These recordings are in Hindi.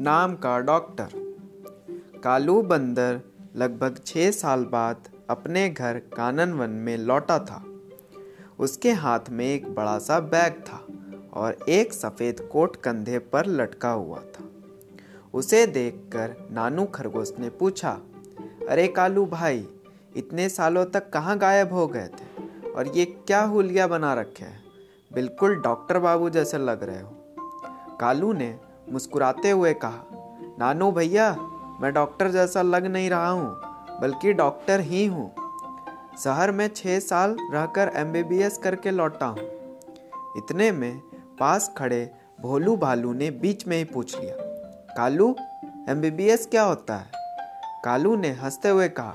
नाम का डॉक्टर। कालू बंदर लगभग छः साल बाद अपने घर कानन वन में लौटा था। उसके हाथ में एक बड़ा सा बैग था और एक सफ़ेद कोट कंधे पर लटका हुआ था। उसे देखकर नानू खरगोश ने पूछा, अरे कालू भाई, इतने सालों तक कहाँ गायब हो गए थे? और ये क्या हुलिया बना रखे हैं? बिल्कुल डॉक्टर बाबू जैसे लग रहे हो। कालू ने मुस्कुराते हुए कहा, नानू भैया, मैं डॉक्टर जैसा लग नहीं रहा हूँ, बल्कि डॉक्टर ही हूँ। शहर में छः साल रहकर एमबीबीएस करके लौटा हूँ। इतने में पास खड़े भोलू भालू ने बीच में ही पूछ लिया, कालू एमबीबीएस क्या होता है? कालू ने हँसते हुए कहा,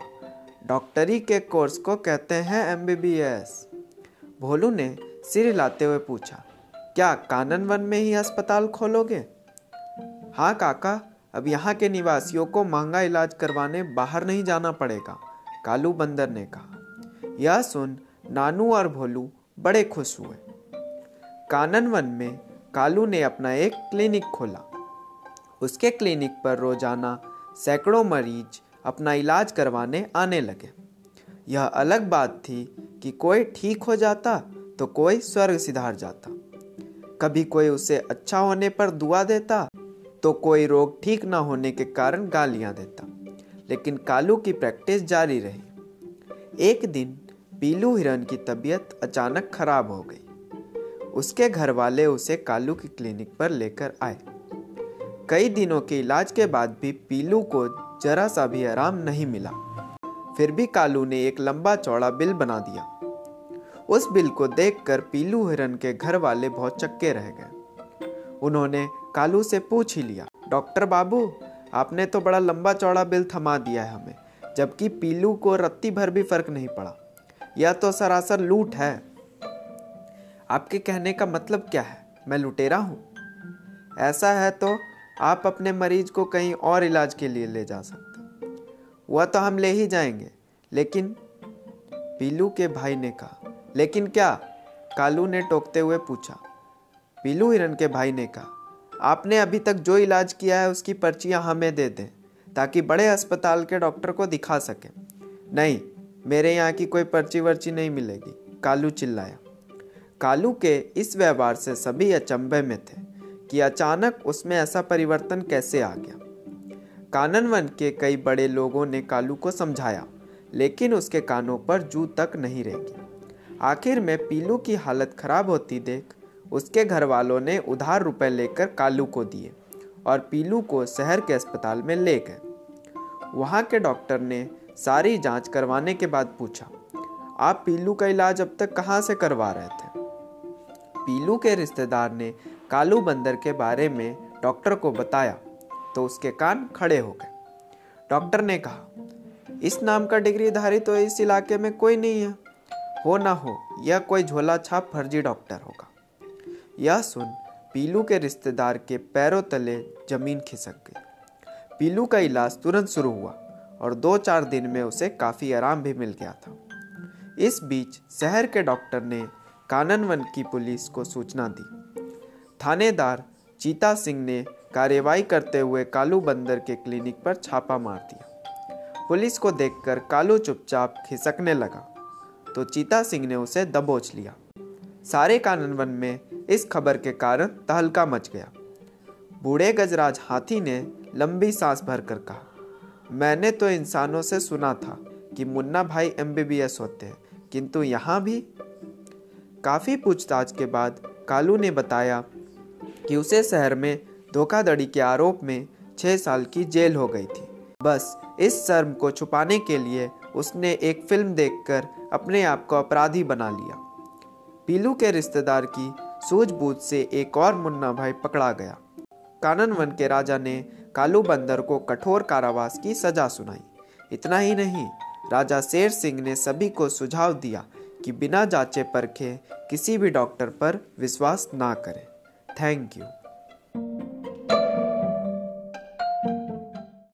डॉक्टरी के कोर्स को कहते हैं एमबीबीएस भोलू ने सिर हिलाते हुए पूछा, क्या कानन वन में ही अस्पताल खोलोगे? हाँ काका, अब यहाँ के निवासियों को महँगा इलाज करवाने बाहर नहीं जाना पड़ेगा, कालू बंदर ने कहा। यह सुन नानू और भोलू बड़े खुश हुए। कानन वन में कालू ने अपना एक क्लिनिक खोला। उसके क्लिनिक पर रोज़ाना सैकड़ों मरीज़ अपना इलाज करवाने आने लगे। यह अलग बात थी कि कोई ठीक हो जाता तो कोई स्वर्ग सिधार जाता। कभी कोई उसे अच्छा होने पर दुआ देता तो कोई रोग ठीक ना होने के कारण गालियाँ देता। लेकिन कालू की प्रैक्टिस जारी रही। एक दिन पीलू हिरन की तबीयत अचानक खराब हो गई। उसके घर वाले उसे कालू की क्लिनिक पर लेकर आए। कई दिनों के इलाज के बाद भी पीलू को जरा सा भी आराम नहीं मिला। फिर भी कालू ने एक लंबा चौड़ा बिल बना दिया। उस बिल को देखकर पीलू हिरन के घर वाले बहुत चक्के रह गए। उन्होंने कालू से पूछ ही लिया, डॉक्टर बाबू, आपने तो बड़ा लंबा चौड़ा बिल थमा दिया है हमें, जबकि पीलू को रत्ती भर भी फ़र्क नहीं पड़ा। यह तो सरासर लूट है। आपके कहने का मतलब क्या है? मैं लुटेरा हूँ। ऐसा है तो आप अपने मरीज़ को कहीं और इलाज के लिए ले जा सकते वह तो हम ले ही जाएँगे। लेकिन पीलू के भाई ने कहा। लेकिन क्या? कालू ने टोकते हुए पूछा। पीलू हिरन के भाई ने कहा। आपने अभी तक जो इलाज किया है, उसकी पर्चियाँ हमें दे दें, ताकि बड़े अस्पताल के डॉक्टर को दिखा सके। नहीं, मेरे यहाँ की कोई पर्ची वर्ची नहीं मिलेगी। कालू चिल्लाया। कालू के इस व्यवहार से सभी अचंभे में थे कि अचानक उसमें ऐसा परिवर्तन कैसे आ गया। कानन वन के कई बड़े लोगों ने कालू को समझाया, लेकिन उसके कानों पर जू तक नहीं रहेगी आखिर में पीलू की हालत खराब होती देख उसके घर वालों ने उधार रुपए लेकर कालू को दिए और पीलू को शहर के अस्पताल में ले गए। वहाँ के डॉक्टर ने सारी जाँच करवाने के बाद पूछा, आप पीलू का इलाज अब तक कहाँ से करवा रहे थे? पीलू के रिश्तेदार ने कालू बंदर के बारे में डॉक्टर को बताया तो उसके कान खड़े हो गए। डॉक्टर ने कहा, इस नाम का डिग्रीधारी तो इस इलाके में कोई नहीं है। हो ना हो, यह कोई झोला छाप फर्जी डॉक्टर होगा। यह सुन, पीलू के रिश्तेदार के पैरों तले ज़मीन खिसक गई। पीलू का इलाज तुरंत शुरू हुआ और दो चार दिन में उसे काफ़ी आराम भी मिल गया था। इस बीच शहर के डॉक्टर ने काननवन की पुलिस को सूचना दी। थानेदार चीता सिंह ने कार्यवाही करते हुए कालू बंदर के क्लिनिक पर छापा मार दिया। पुलिस को देखकर कालू चुपचाप खिसकने लगा तो चीता सिंह ने उसे दबोच लिया। सारे कानन वन में इस खबर के कारण तहलका मच गया। बूढ़े गजराज हाथी ने लंबी सांस भरकर कहा, मैंने तो इंसानों से सुना था कि मुन्ना भाई एमबीबीएस होते हैं, किंतु यहाँ भी? काफ़ी पूछताछ के बाद कालू ने बताया कि उसे शहर में धोखाधड़ी के आरोप में छः साल की जेल हो गई थी। बस इस शर्म को छुपाने के लिए उसने एक फ़िल्म देखकर अपने आप को अपराधी बना लिया। पीलू के रिश्तेदार की सूझबूझ से एक और मुन्ना भाई पकड़ा गया। कानन वन के राजा ने कालू बंदर को कठोर कारावास की सजा सुनाई। इतना ही नहीं, राजा शेर सिंह ने सभी को सुझाव दिया कि बिना जांचे परखे किसी भी डॉक्टर पर विश्वास ना करें। Thank you.